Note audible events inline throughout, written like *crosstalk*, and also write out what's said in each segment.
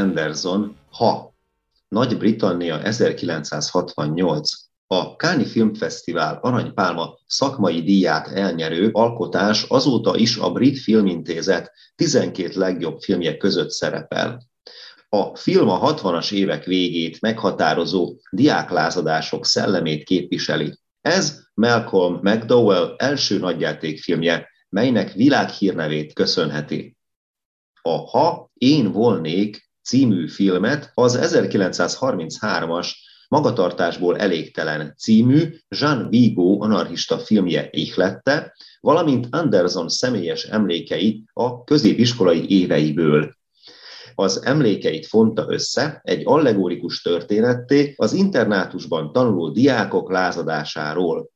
Anderson Ha. Nagy-Britannia 1968. A Káni Filmfesztivál Aranypálma szakmai díját elnyerő alkotás azóta is a Brit Filmintézet 12 legjobb filmje között szerepel. A film a 60-as évek végét meghatározó diáklázadások szellemét képviseli. Ez Malcolm McDowell első nagyjátékfilmje, melynek világhírnevét köszönheti. A Ha én volnék című filmet az 1933-as Magatartásból elégtelen című Jean Vigo anarchista filmje ihlette, valamint Anderson személyes emlékei a középiskolai éveiből. Az emlékeit fonta össze egy allegórikus történetté az internátusban tanuló diákok lázadásáról.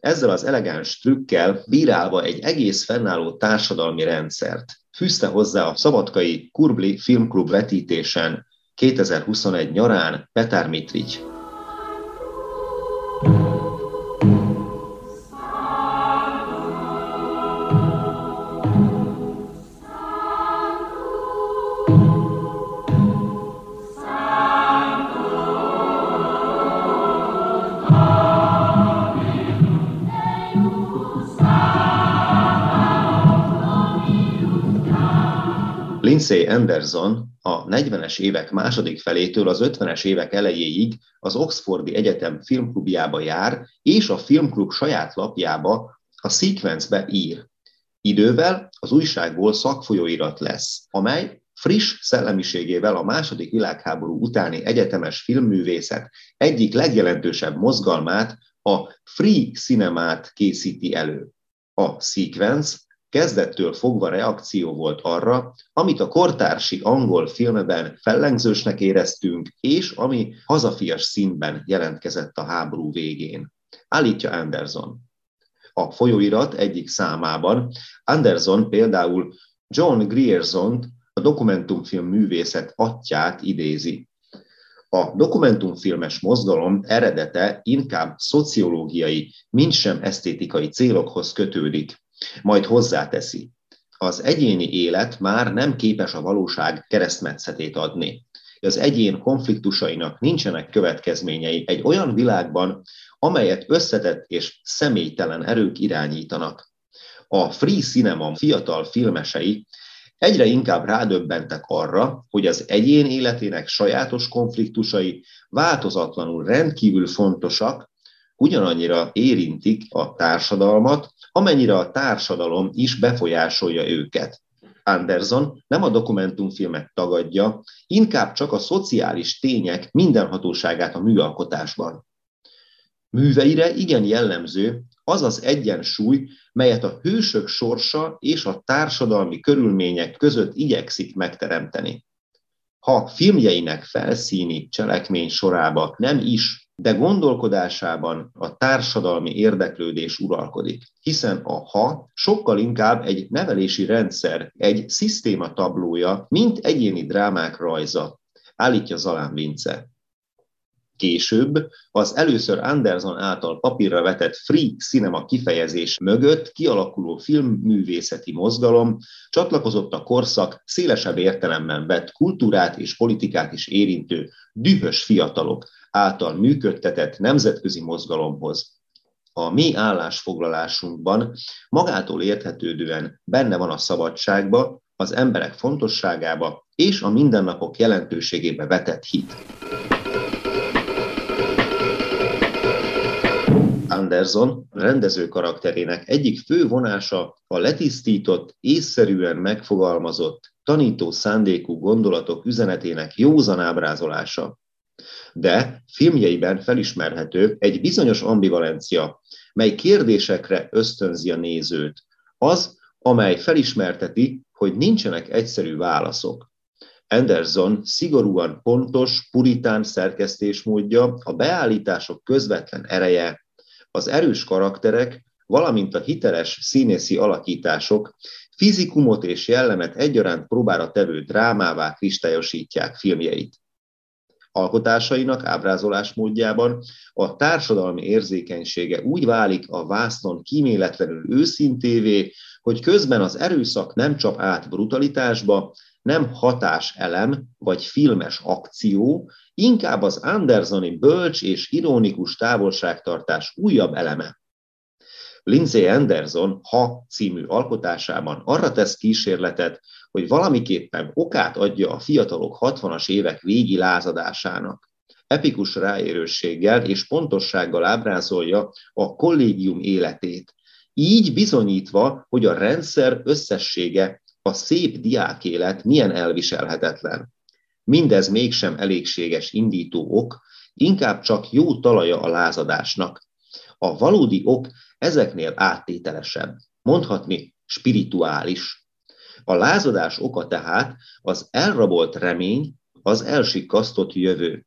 Ezzel az elegáns trükkel bírálva egy egész fennálló társadalmi rendszert fűzte hozzá a Szabadkai Kurbli Filmklub vetítésen 2021 nyarán Petár Mitrigy. Lindsay Anderson a 40-es évek második felétől az 50-es évek elejéig az Oxfordi Egyetem filmklubjába jár, és a filmklub saját lapjába, a Sequence-be ír. Idővel az újságból szakfolyóirat lesz, amely friss szellemiségével a második világháború utáni egyetemes filmművészet egyik legjelentősebb mozgalmát, a free cinemát készíti elő. A Sequence kezdettől fogva reakció volt arra, amit a kortársi angol filmben fellengzősnek éreztünk, és ami hazafias színben jelentkezett a háború végén. Állítja Anderson. A folyóirat egyik számában Anderson például John Grierson a dokumentumfilm művészet atyát idézi. A dokumentumfilmes mozgalom eredete inkább szociológiai, mintsem esztétikai célokhoz kötődik. Majd hozzáteszi, az egyéni élet már nem képes a valóság keresztmetszetét adni. Az egyén konfliktusainak nincsenek következményei egy olyan világban, amelyet összetett és személytelen erők irányítanak. A Free Cinema fiatal filmesei egyre inkább rádöbbentek arra, hogy az egyén életének sajátos konfliktusai változatlanul rendkívül fontosak, ugyanannyira érintik a társadalmat, amennyire a társadalom is befolyásolja őket. Anderson nem a dokumentumfilmet tagadja, inkább csak a szociális tények mindenhatóságát a műalkotásban. Műveire igen jellemző az az egyensúly, melyet a hősök sorsa és a társadalmi körülmények között igyekszik megteremteni. Ha filmjeinek felszíni cselekmény sorába nem is de gondolkodásában a társadalmi érdeklődés uralkodik, hiszen a ha sokkal inkább egy nevelési rendszer, egy szisztéma tablója, mint egyéni drámák rajza, állítja Zalán Vince. Később az először Anderson által papírra vetett free cinema kifejezés mögött kialakuló filmművészeti mozgalom csatlakozott a korszak szélesebb értelemben vett kultúrát és politikát is érintő dühös fiatalok, által működtetett nemzetközi mozgalomhoz. A mi állásfoglalásunkban magától érthetődően benne van a szabadságba, az emberek fontosságába és a mindennapok jelentőségébe vetett hit. Anderson rendező karakterének egyik fő vonása a letisztított, észszerűen megfogalmazott, tanító szándékú gondolatok üzenetének józan ábrázolása. De filmjeiben felismerhető egy bizonyos ambivalencia, mely kérdésekre ösztönzi a nézőt. Az, amely felismerteti, hogy nincsenek egyszerű válaszok. Anderson szigorúan pontos, puritán szerkesztésmódja, a beállítások közvetlen ereje, az erős karakterek, valamint a hiteles színészi alakítások fizikumot és jellemet egyaránt próbára tevő drámává kristályosítják filmjeit. Alkotásainak ábrázolás módjában a társadalmi érzékenysége úgy válik a vásznon kíméletlenül őszintévé, hogy közben az erőszak nem csap át brutalitásba, nem hatás elem vagy filmes akció, inkább az Andersoni bölcs és ironikus távolságtartás újabb eleme. Lindsay Anderson Ha című alkotásában arra tesz kísérletet, hogy valamiképpen okát adja a fiatalok 60-as évek végi lázadásának. Epikus ráérősséggel és pontossággal ábrázolja a kollégium életét, így bizonyítva, hogy a rendszer összessége, a szép diákélet milyen elviselhetetlen. Mindez mégsem elégséges indító ok, inkább csak jó talaja a lázadásnak. A valódi ok ezeknél áttételesebb, mondhatni spirituális. A lázadás oka tehát az elrabolt remény, az elsikasztott jövő.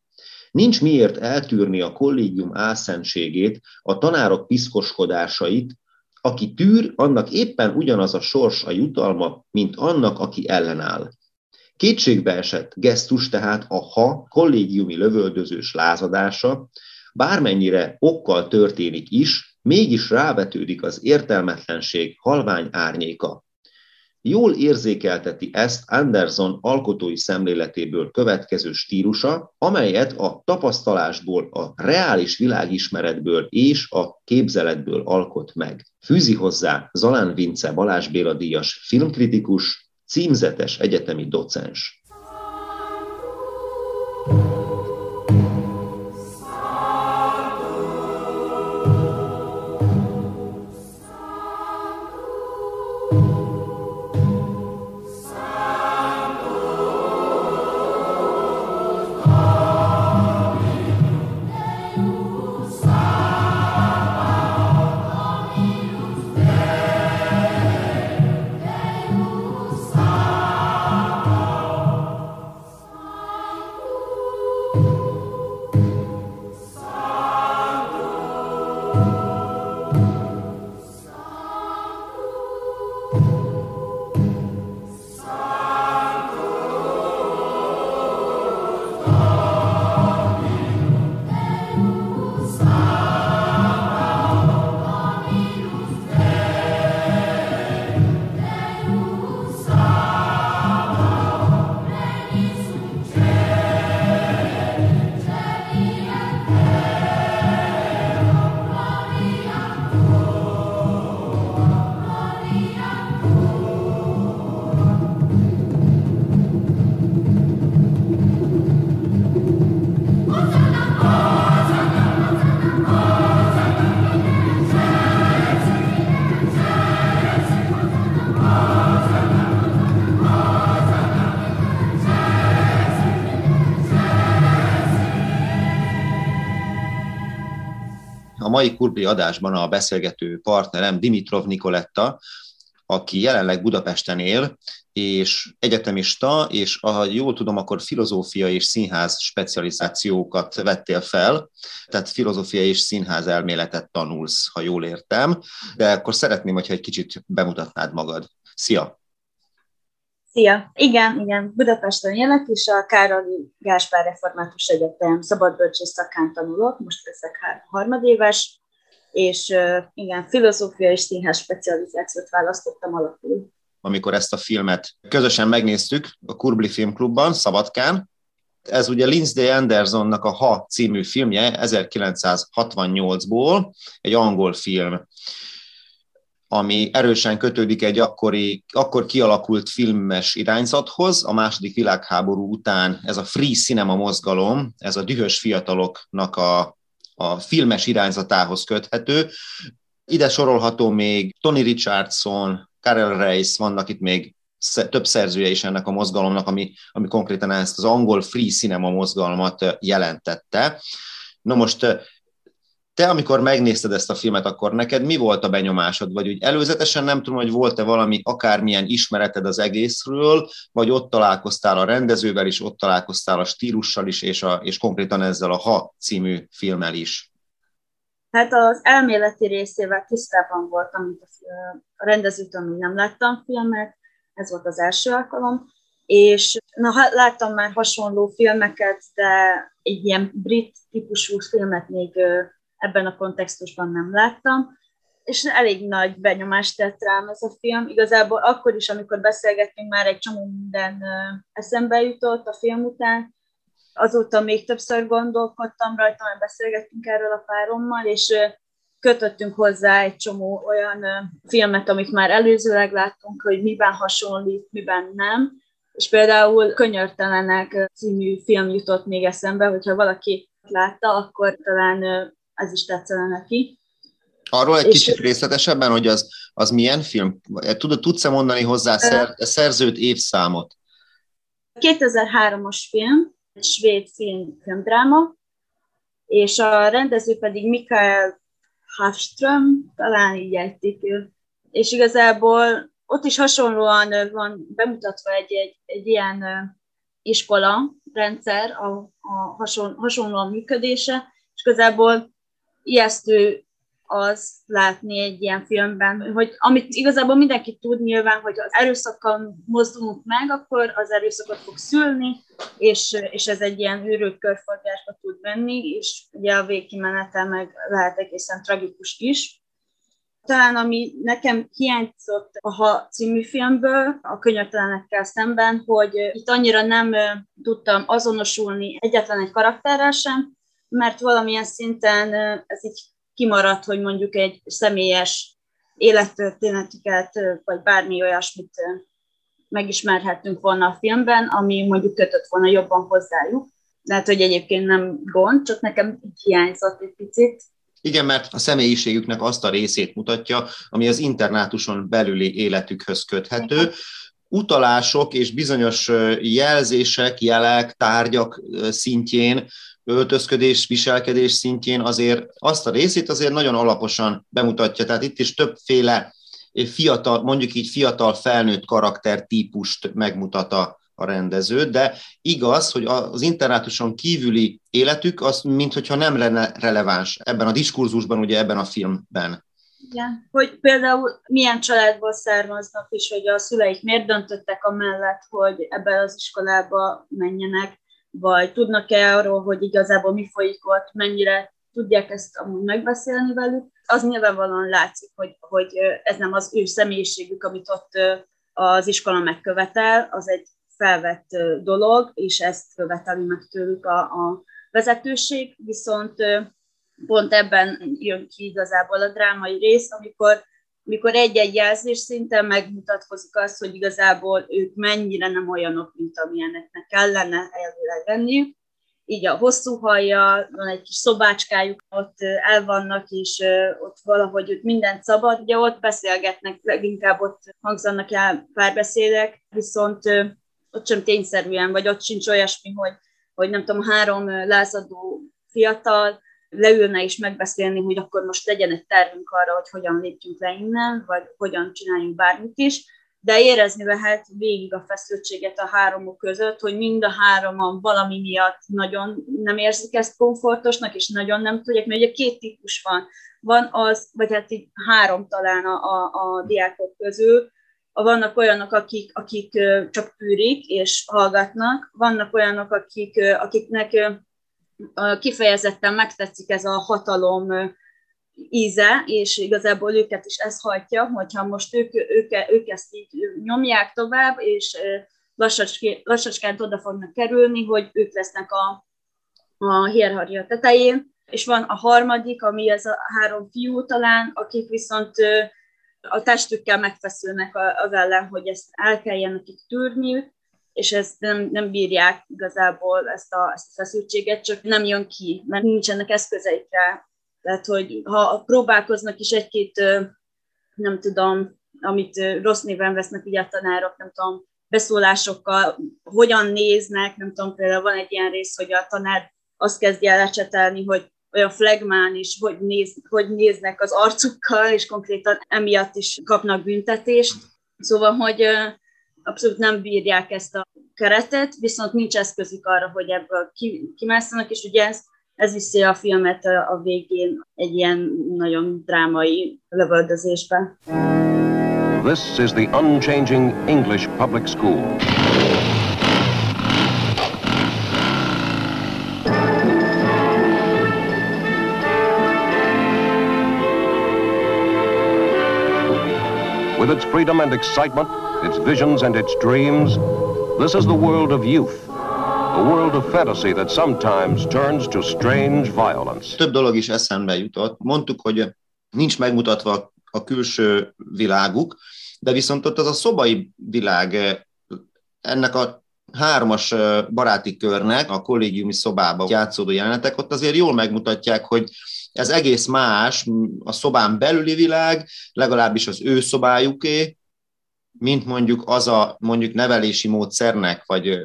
Nincs miért eltűrni a kollégium álszentségét, a tanárok piszkoskodásait, aki tűr, annak éppen ugyanaz a sors a jutalma, mint annak, aki ellenáll. Kétségbe esett gesztus tehát a ha kollégiumi lövöldözős lázadása, bármennyire okkal történik is, mégis rávetődik az értelmetlenség halvány árnyéka. Jól érzékelteti ezt Anderson alkotói szemléletéből következő stílusa, amelyet a tapasztalásból, a reális világismeretből és a képzeletből alkot meg. Fűzi hozzá Zalán Vince Balázs Béla díjas filmkritikus, címzetes egyetemi docens. Mai Kurbli adásban a beszélgető partnerem Dimitrov Nikoletta, aki jelenleg Budapesten él, és egyetemista, és ha jól tudom, akkor filozófia és színház specializációkat vettél fel, tehát filozófia és színház elméletet tanulsz, ha jól értem, de akkor szeretném, hogyha egy kicsit bemutatnád magad. Szia! Szia! Igen, igen, Budapesten élek, és a Károli Gáspár Református Egyetem szabadbölcsész szakán tanulok, most leszek harmadéves, és igen, filozófia és színház specializációt választottam alapul. Amikor ezt a filmet közösen megnéztük a Kurbli Filmklubban, Szabadkán, ez ugye Lindsay Andersonnak a Ha című filmje 1968-ból, egy angol film ami erősen kötődik egy akkori, akkor kialakult filmes irányzathoz. A második világháború után ez a free cinema mozgalom, ez a dühös fiataloknak a, a filmes irányzatához köthető. Ide sorolható még Tony Richardson, Karel Reis, vannak itt még több szerzője is ennek a mozgalomnak, ami, ami konkrétan ezt az angol free cinema mozgalmat jelentette. Na most te, amikor megnézted ezt a filmet, akkor neked mi volt a benyomásod? Vagy úgy előzetesen nem tudom, hogy volt-e valami akármilyen ismereted az egészről, vagy ott találkoztál a rendezővel is, ott találkoztál a stílussal is, és, a, és konkrétan ezzel a Ha című filmmel is? Hát az elméleti részével tisztában voltam, mint a rendezőtől még nem láttam filmet, ez volt az első alkalom, és na, láttam már hasonló filmeket, de egy ilyen brit típusú filmet még ebben a kontextusban nem láttam, és elég nagy benyomást tett rám ez a film. Igazából akkor is, amikor beszélgettünk, már egy csomó minden eszembe jutott a film után, azóta még többször gondolkodtam rajta, mert beszélgettünk erről a párommal, és kötöttünk hozzá egy csomó olyan filmet, amit már előzőleg láttunk, hogy miben hasonlít, miben nem. És például Könyörtelenek című film jutott még eszembe, hogyha valaki látta, akkor talán ez is tetszene neki. Arról egy és kicsit részletesebben, hogy az, az milyen film? Tud, tudsz-e mondani hozzá szer, szerzőt, évszámot? 2003-as film, egy svéd film, filmdráma, és a rendező pedig Mikael Hafström, talán így ejtik És igazából ott is hasonlóan van bemutatva egy, egy, egy ilyen iskola rendszer, a, a hason, hasonlóan működése, és igazából ijesztő az látni egy ilyen filmben, hogy amit igazából mindenki tud nyilván, hogy az erőszakkal mozdulunk meg, akkor az erőszakot fog szülni, és, és ez egy ilyen őrült körforgásba tud menni, és ugye a végkimenete meg lehet egészen tragikus is. Talán ami nekem hiányzott a Ha című filmből, a könyörtelenekkel szemben, hogy itt annyira nem tudtam azonosulni egyetlen egy karakterrel sem, mert valamilyen szinten ez így kimaradt, hogy mondjuk egy személyes élettörténetüket, vagy bármi olyasmit megismerhettünk volna a filmben, ami mondjuk kötött volna jobban hozzájuk. Lehet, hogy egyébként nem gond, csak nekem hiányzott egy picit. Igen, mert a személyiségüknek azt a részét mutatja, ami az internátuson belüli életükhöz köthető. Utalások és bizonyos jelzések, jelek, tárgyak szintjén öltözködés, viselkedés szintjén azért azt a részét azért nagyon alaposan bemutatja. Tehát itt is többféle fiatal, mondjuk így fiatal felnőtt karaktertípust megmutat a, a rendező, de igaz, hogy az internátuson kívüli életük az mintha nem lenne releváns ebben a diskurzusban, ugye ebben a filmben. Igen, hogy például milyen családból származnak, és hogy a szüleik miért döntöttek amellett, hogy ebbe az iskolába menjenek, vagy tudnak-e arról, hogy igazából mi folyik ott, mennyire tudják ezt amúgy megbeszélni velük. Az nyilvánvalóan látszik, hogy, hogy ez nem az ő személyiségük, amit ott az iskola megkövetel, az egy felvett dolog, és ezt követeli meg tőlük a, a vezetőség, viszont pont ebben jön ki igazából a drámai rész, amikor mikor egy-egy jelzés szinten megmutatkozik az, hogy igazából ők mennyire nem olyanok, mint amilyeneknek kellene elvileg lenni. Így a hosszú hajja, van egy kis szobácskájuk, ott el vannak, és ott valahogy ott mindent szabad, ugye ott beszélgetnek, leginkább ott hangzanak el párbeszédek, viszont ott sem tényszerűen, vagy ott sincs olyasmi, hogy, hogy nem tudom, három lázadó fiatal, leülne és megbeszélni, hogy akkor most legyen egy tervünk arra, hogy hogyan lépjünk le innen, vagy hogyan csináljunk bármit is, de érezni lehet végig a feszültséget a háromok között, hogy mind a hároman valami miatt nagyon nem érzik ezt komfortosnak, és nagyon nem tudják, mert ugye két típus van. Van az, vagy hát így három talán a, a, a diákok közül, vannak olyanok, akik, akik csak pűrik és hallgatnak, vannak olyanok, akik, akiknek kifejezetten megtetszik ez a hatalom íze, és igazából őket is ez hajtja, hogyha most ők, ők, ők ezt így nyomják tovább, és lassacskán, lassacskán oda fognak kerülni, hogy ők lesznek a, a hierarchia tetején, és van a harmadik, ami ez a három fiú talán, akik viszont a testükkel megfeszülnek az ellen, hogy ezt el kelljen nekik tűrniük, és ezt nem, nem bírják igazából ezt a, ezt a feszültséget, csak nem jön ki, mert nincsenek eszközeik rá. Tehát, hogy ha próbálkoznak is egy-két, nem tudom, amit rossz néven vesznek ugye a tanárok, nem tudom, beszólásokkal, hogyan néznek, nem tudom, például van egy ilyen rész, hogy a tanár azt kezdje el lecsetelni, hogy olyan flagmán is, hogy, néz, hogy néznek az arcukkal, és konkrétan emiatt is kapnak büntetést. Szóval, hogy abszolút nem bírják ezt a keretet, viszont nincs eszközük arra, hogy ebből kimászanak, és ugye ez, ez viszi a filmet a végén egy ilyen nagyon drámai lövöldözésbe. This is the unchanging English public school. With its freedom and excitement, its visions and its dreams, this is the world of youth. A world of fantasy that sometimes turns to strange violence. Több dolog is eszembe jutott. Mondtuk, hogy nincs megmutatva a külső világuk, de viszont ott az a szobai világ ennek a hármas baráti körnek, a kollégiumi szobába játszódó jelenetek, ott azért jól megmutatják, hogy ez egész más, a szobán belüli világ, legalábbis az ő szobájuké, mint mondjuk az a mondjuk nevelési módszernek, vagy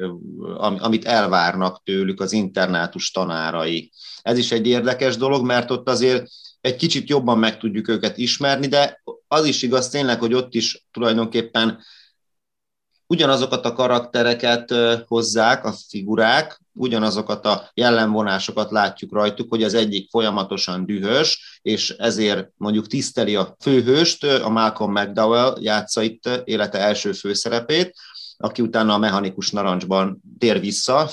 amit elvárnak tőlük az internátus tanárai. Ez is egy érdekes dolog, mert ott azért egy kicsit jobban meg tudjuk őket ismerni, de az is igaz tényleg, hogy ott is tulajdonképpen ugyanazokat a karaktereket hozzák, a figurák, ugyanazokat a jellemvonásokat látjuk rajtuk, hogy az egyik folyamatosan dühös, és ezért mondjuk tiszteli a főhőst, a Malcolm McDowell játsza itt élete első főszerepét, aki utána a mechanikus narancsban tér vissza,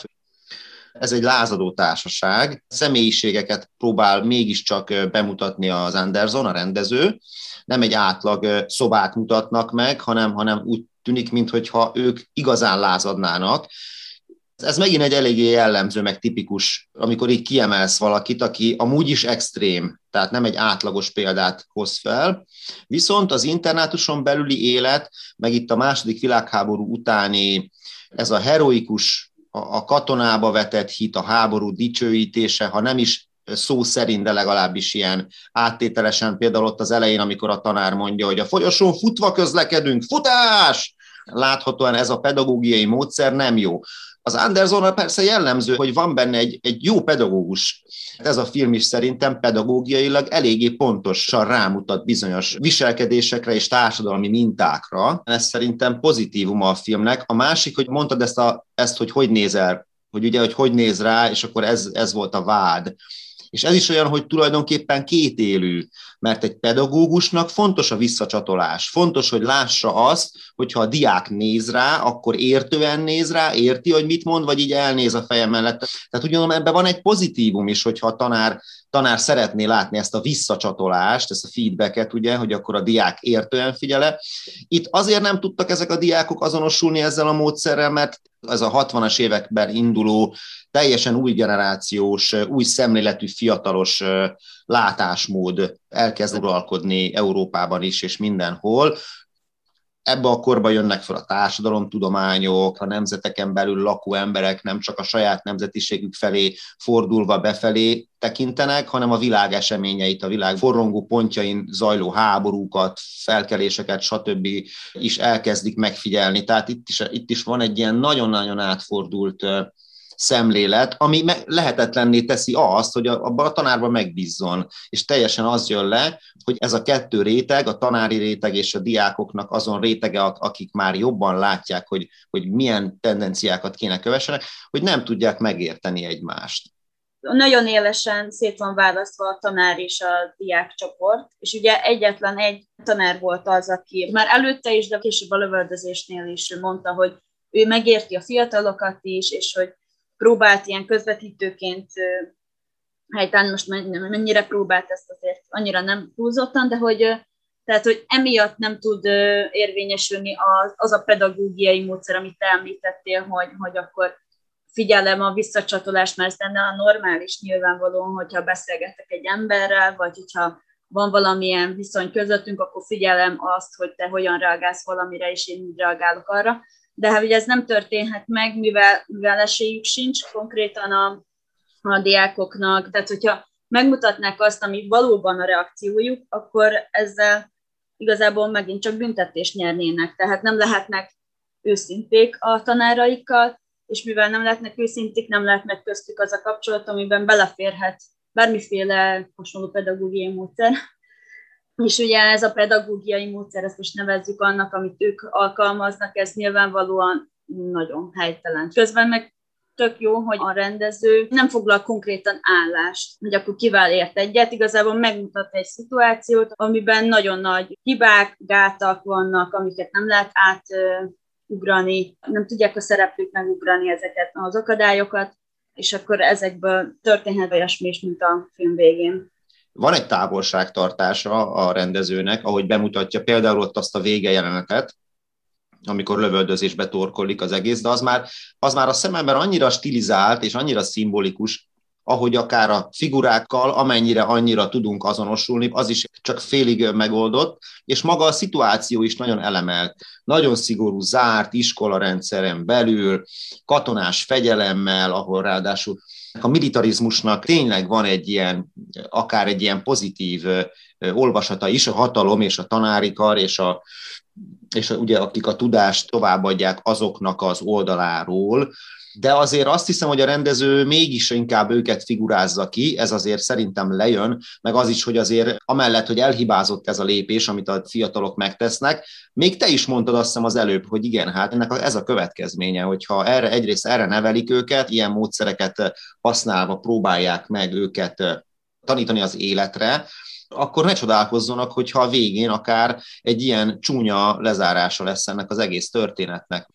ez egy lázadó társaság. Személyiségeket próbál mégiscsak bemutatni az Anderson, a rendező. Nem egy átlag szobát mutatnak meg, hanem, hanem úgy tűnik, mintha ők igazán lázadnának. Ez megint egy eléggé jellemző, meg tipikus, amikor így kiemelsz valakit, aki amúgy is extrém, tehát nem egy átlagos példát hoz fel. Viszont az internátuson belüli élet, meg itt a második világháború utáni ez a heroikus a katonába vetett hit, a háború dicsőítése, ha nem is szó szerint, de legalábbis ilyen áttételesen, például ott az elején, amikor a tanár mondja, hogy a folyosón futva közlekedünk, futás! Láthatóan ez a pedagógiai módszer nem jó. Az Anderson persze jellemző, hogy van benne egy, egy jó pedagógus. Ez a film is szerintem pedagógiailag eléggé pontosan rámutat bizonyos viselkedésekre és társadalmi mintákra. Ez szerintem pozitívuma a filmnek. A másik, hogy mondtad ezt, a, ezt hogy hogy nézel, hogy ugye, hogy hogy néz rá, és akkor ez, ez volt a vád. És ez is olyan, hogy tulajdonképpen kétélű, mert egy pedagógusnak fontos a visszacsatolás, fontos, hogy lássa azt, hogyha a diák néz rá, akkor értően néz rá, érti, hogy mit mond, vagy így elnéz a feje mellett. Tehát ugyanom ebben van egy pozitívum is, hogyha a tanár, tanár szeretné látni ezt a visszacsatolást, ezt a feedbacket, ugye, hogy akkor a diák értően figyele. Itt azért nem tudtak ezek a diákok azonosulni ezzel a módszerrel, mert ez a 60-as években induló, teljesen új generációs, új szemléletű, fiatalos látásmód elkezd uralkodni Európában is, és mindenhol. Ebbe a korba jönnek fel a társadalomtudományok, a nemzeteken belül lakó emberek nem csak a saját nemzetiségük felé fordulva befelé tekintenek, hanem a világ eseményeit, a világ forrongó pontjain zajló háborúkat, felkeléseket, stb. is elkezdik megfigyelni. Tehát itt is, itt is van egy ilyen nagyon-nagyon átfordult szemlélet, ami lehetetlenné teszi azt, hogy abban a tanárban megbízzon. És teljesen az jön le, hogy ez a kettő réteg, a tanári réteg és a diákoknak azon rétege, akik már jobban látják, hogy, hogy milyen tendenciákat kéne kövessenek, hogy nem tudják megérteni egymást nagyon élesen szét van választva a tanár és a diák csoport, és ugye egyetlen egy tanár volt az, aki már előtte is, de később a lövöldözésnél is mondta, hogy ő megérti a fiatalokat is, és hogy próbált ilyen közvetítőként, helytán most mennyire próbált ezt azért annyira nem túlzottan, de hogy, tehát, hogy emiatt nem tud érvényesülni az, az a pedagógiai módszer, amit te említettél, hogy, hogy akkor figyelem a visszacsatolást, mert ez lenne a normális nyilvánvalóan, hogyha beszélgetek egy emberrel, vagy hogyha van valamilyen viszony közöttünk, akkor figyelem azt, hogy te hogyan reagálsz valamire, és én reagálok arra de hát ez nem történhet meg, mivel, mivel esélyük sincs konkrétan a, a diákoknak, tehát hogyha megmutatnák azt, ami valóban a reakciójuk, akkor ezzel igazából megint csak büntetést nyernének, tehát nem lehetnek őszinték a tanáraikkal, és mivel nem lehetnek őszinték, nem lehet meg köztük az a kapcsolat, amiben beleférhet bármiféle hasonló pedagógiai módszer. És ugye ez a pedagógiai módszer, ezt most nevezzük annak, amit ők alkalmaznak, ez nyilvánvalóan nagyon helytelen. Közben meg tök jó, hogy a rendező nem foglal konkrétan állást, hogy akkor kivel ért egyet, igazából megmutat egy szituációt, amiben nagyon nagy hibák, gátak vannak, amiket nem lehet átugrani, nem tudják a szereplők megugrani ezeket az akadályokat, és akkor ezekből történhet olyasmi is, mint a film végén. Van egy távolságtartása a rendezőnek, ahogy bemutatja például ott azt a vége jelenetet, amikor lövöldözésbe torkolik az egész, de az már, az már a szememben annyira stilizált és annyira szimbolikus, ahogy akár a figurákkal, amennyire annyira tudunk azonosulni, az is csak félig megoldott, és maga a szituáció is nagyon elemelt. Nagyon szigorú, zárt iskolarendszeren belül, katonás fegyelemmel, ahol ráadásul a militarizmusnak tényleg van egy ilyen, akár egy ilyen pozitív olvasata is, a hatalom és a tanári kar és a és ugye akik a tudást továbbadják azoknak az oldaláról, de azért azt hiszem, hogy a rendező mégis inkább őket figurázza ki, ez azért szerintem lejön, meg az is, hogy azért amellett, hogy elhibázott ez a lépés, amit a fiatalok megtesznek, még te is mondtad azt hiszem az előbb, hogy igen, hát ennek ez a következménye, hogyha erre egyrészt erre nevelik őket, ilyen módszereket használva próbálják meg őket tanítani az életre, akkor ne csodálkozzonak, hogyha a végén akár egy ilyen csúnya lezárása lesz ennek az egész történetnek.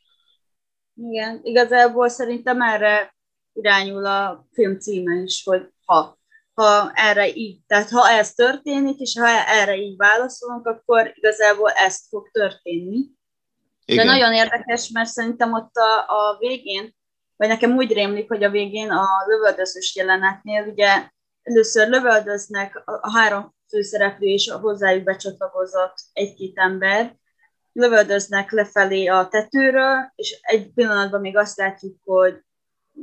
Igen, igazából szerintem erre irányul a film címe is, hogy ha, ha erre így, tehát ha ez történik, és ha erre így válaszolunk, akkor igazából ezt fog történni. Igen. De nagyon érdekes, mert szerintem ott a, a végén, vagy nekem úgy rémlik, hogy a végén a lövöldözős jelenetnél ugye először lövöldöznek a, három főszereplő és a hozzájuk becsatlakozott egy-két ember, lövöldöznek lefelé a tetőről, és egy pillanatban még azt látjuk, hogy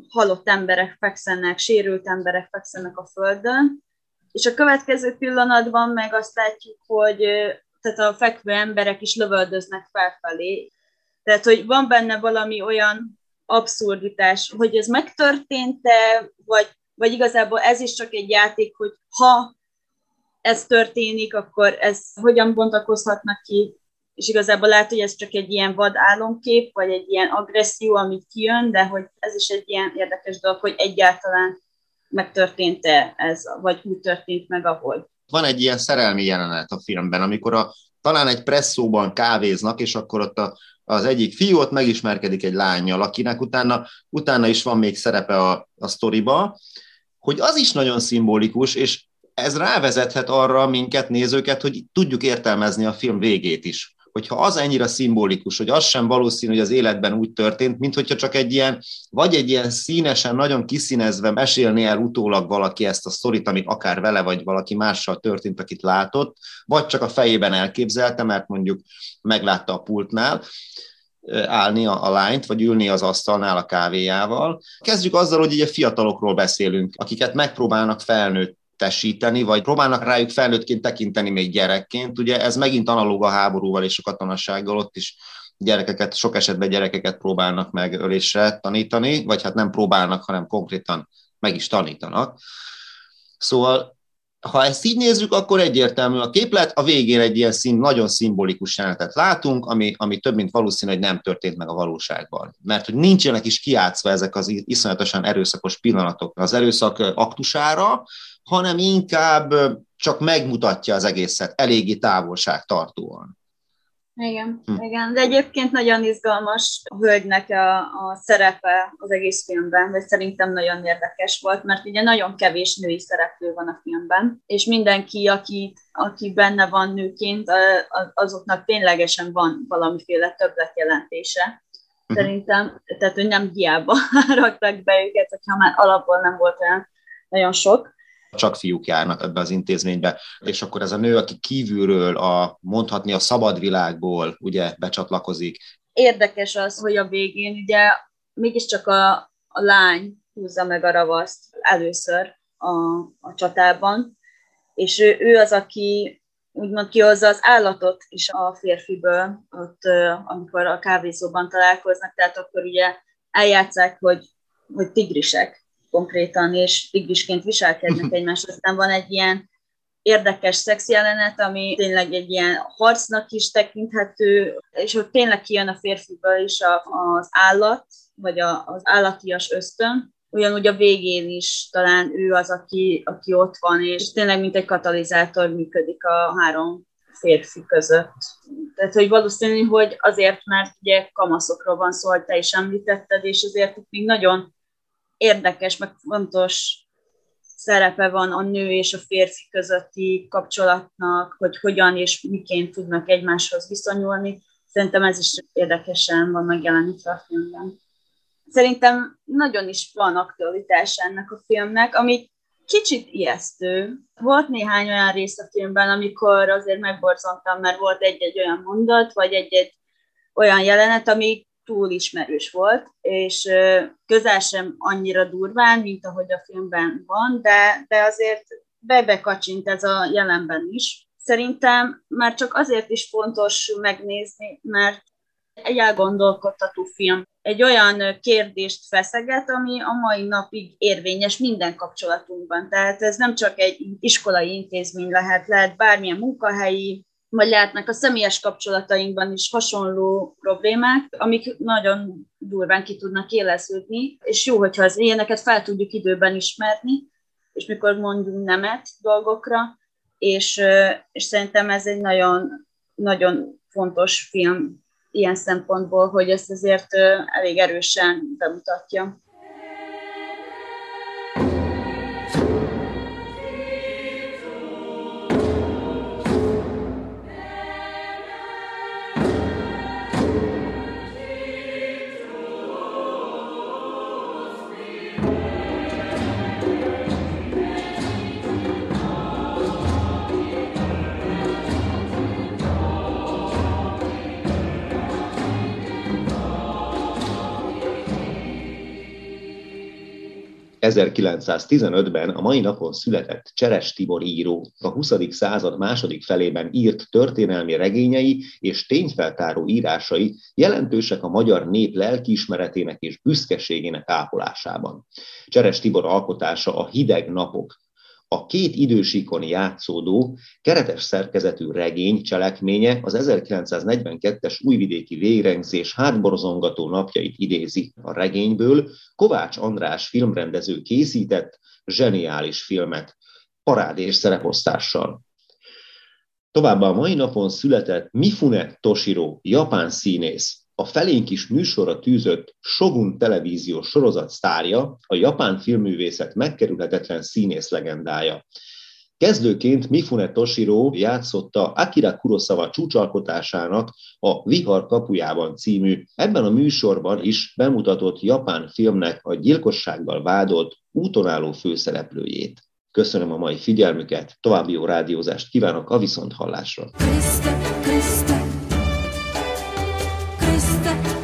halott emberek fekszenek, sérült emberek fekszenek a földön, és a következő pillanatban meg azt látjuk, hogy tehát a fekvő emberek is lövöldöznek felfelé. Tehát, hogy van benne valami olyan abszurditás, hogy ez megtörtént-e, vagy, vagy igazából ez is csak egy játék, hogy ha ez történik, akkor ez hogyan bontakozhatnak ki, és igazából lehet, hogy ez csak egy ilyen vad álomkép, vagy egy ilyen agresszió, ami kijön, de hogy ez is egy ilyen érdekes dolog, hogy egyáltalán megtörtént-e ez, vagy úgy történt meg, ahogy. Van egy ilyen szerelmi jelenet a filmben, amikor a, talán egy presszóban kávéznak, és akkor ott a, az egyik fiú ott megismerkedik egy lányjal, akinek utána, utána is van még szerepe a, a sztoriba, hogy az is nagyon szimbolikus, és ez rávezethet arra minket, nézőket, hogy tudjuk értelmezni a film végét is. Hogyha az ennyire szimbolikus, hogy az sem valószínű, hogy az életben úgy történt, mint hogyha csak egy ilyen, vagy egy ilyen színesen, nagyon kiszínezve mesélni el utólag valaki ezt a sztorit, amit akár vele, vagy valaki mással történt, akit látott, vagy csak a fejében elképzelte, mert mondjuk meglátta a pultnál, állni a, a lányt, vagy ülni az asztalnál a kávéjával. Kezdjük azzal, hogy ugye fiatalokról beszélünk, akiket megpróbálnak felnőtt testesíteni, vagy próbálnak rájuk felnőttként tekinteni még gyerekként. Ugye ez megint analóg a háborúval és a katonassággal, ott is gyerekeket, sok esetben gyerekeket próbálnak meg ölésre tanítani, vagy hát nem próbálnak, hanem konkrétan meg is tanítanak. Szóval ha ezt így nézzük, akkor egyértelmű a képlet, a végén egy ilyen szín, nagyon szimbolikus jelenetet látunk, ami, ami több mint valószínű, hogy nem történt meg a valóságban. Mert hogy nincsenek is kiátszva ezek az iszonyatosan erőszakos pillanatok az erőszak aktusára, hanem inkább csak megmutatja az egészet eléggé távolságtartóan. Igen, hm. igen, de egyébként nagyon izgalmas a hölgynek a, a szerepe az egész filmben, vagy szerintem nagyon érdekes volt, mert ugye nagyon kevés női szereplő van a filmben, és mindenki, aki, aki benne van nőként, azoknak ténylegesen van valamiféle többletjelentése. Hm. Szerintem, tehát hogy nem hiába *laughs* raktak be őket, hogyha már alapból nem volt olyan nagyon sok csak fiúk járnak ebbe az intézménybe, és akkor ez a nő, aki kívülről a, mondhatni a szabad világból ugye becsatlakozik, érdekes az, hogy a végén ugye mégiscsak a, a lány húzza meg a ravaszt először a, a csatában, és ő, ő az, aki úgymond kihozza az állatot is a férfiből, ott, amikor a kávézóban találkoznak, tehát akkor ugye eljátszák, hogy, hogy tigrisek konkrétan, és tigrisként viselkednek *laughs* egymást. Aztán van egy ilyen érdekes szexjelenet, ami tényleg egy ilyen harcnak is tekinthető, és ott tényleg kijön a férfiből is a, az állat, vagy a, az állatias ösztön, ugyanúgy a végén is talán ő az, aki, aki ott van, és tényleg mint egy katalizátor működik a három férfi között. Tehát, hogy valószínű, hogy azért, mert ugye kamaszokról van szó, hogy te is említetted, és azért itt még nagyon érdekes, meg fontos szerepe van a nő és a férfi közötti kapcsolatnak, hogy hogyan és miként tudnak egymáshoz viszonyulni. Szerintem ez is érdekesen van megjelenítve a filmben. Szerintem nagyon is van aktualitás ennek a filmnek, ami kicsit ijesztő. Volt néhány olyan rész a filmben, amikor azért megborzontam, mert volt egy-egy olyan mondat, vagy egy-egy olyan jelenet, ami túl ismerős volt, és közel sem annyira durván, mint ahogy a filmben van, de, de azért bebekacsint ez a jelenben is. Szerintem már csak azért is fontos megnézni, mert egy elgondolkodtató film. Egy olyan kérdést feszeget, ami a mai napig érvényes minden kapcsolatunkban. Tehát ez nem csak egy iskolai intézmény lehet, lehet bármilyen munkahelyi, vagy lehetnek a személyes kapcsolatainkban is hasonló problémák, amik nagyon durván ki tudnak éleződni, és jó, hogyha az ilyeneket fel tudjuk időben ismerni, és mikor mondjunk nemet dolgokra, és, és szerintem ez egy nagyon, nagyon fontos film ilyen szempontból, hogy ezt azért elég erősen bemutatja. 1915-ben a mai napon született Cseres Tibor író a 20. század második felében írt történelmi regényei és tényfeltáró írásai jelentősek a magyar nép lelkiismeretének és büszkeségének ápolásában. Cseres Tibor alkotása a Hideg napok a két idősíkon játszódó, keretes szerkezetű regény cselekménye az 1942-es újvidéki végrengzés hátborzongató napjait idézi. A regényből Kovács András filmrendező készített zseniális filmet, parádés szereposztással. Továbbá a mai napon született Mifune Toshiro, japán színész, a felénk is műsorra tűzött Shogun televíziós sorozat sztárja, a japán filmművészet megkerülhetetlen színész legendája. Kezdőként Mifune Toshiro játszotta Akira Kurosawa csúcsalkotásának a Vihar kapujában című, ebben a műsorban is bemutatott japán filmnek a gyilkossággal vádolt útonálló főszereplőjét. Köszönöm a mai figyelmüket, további jó rádiózást kívánok a viszonthallásra. Krista, Krista. Krista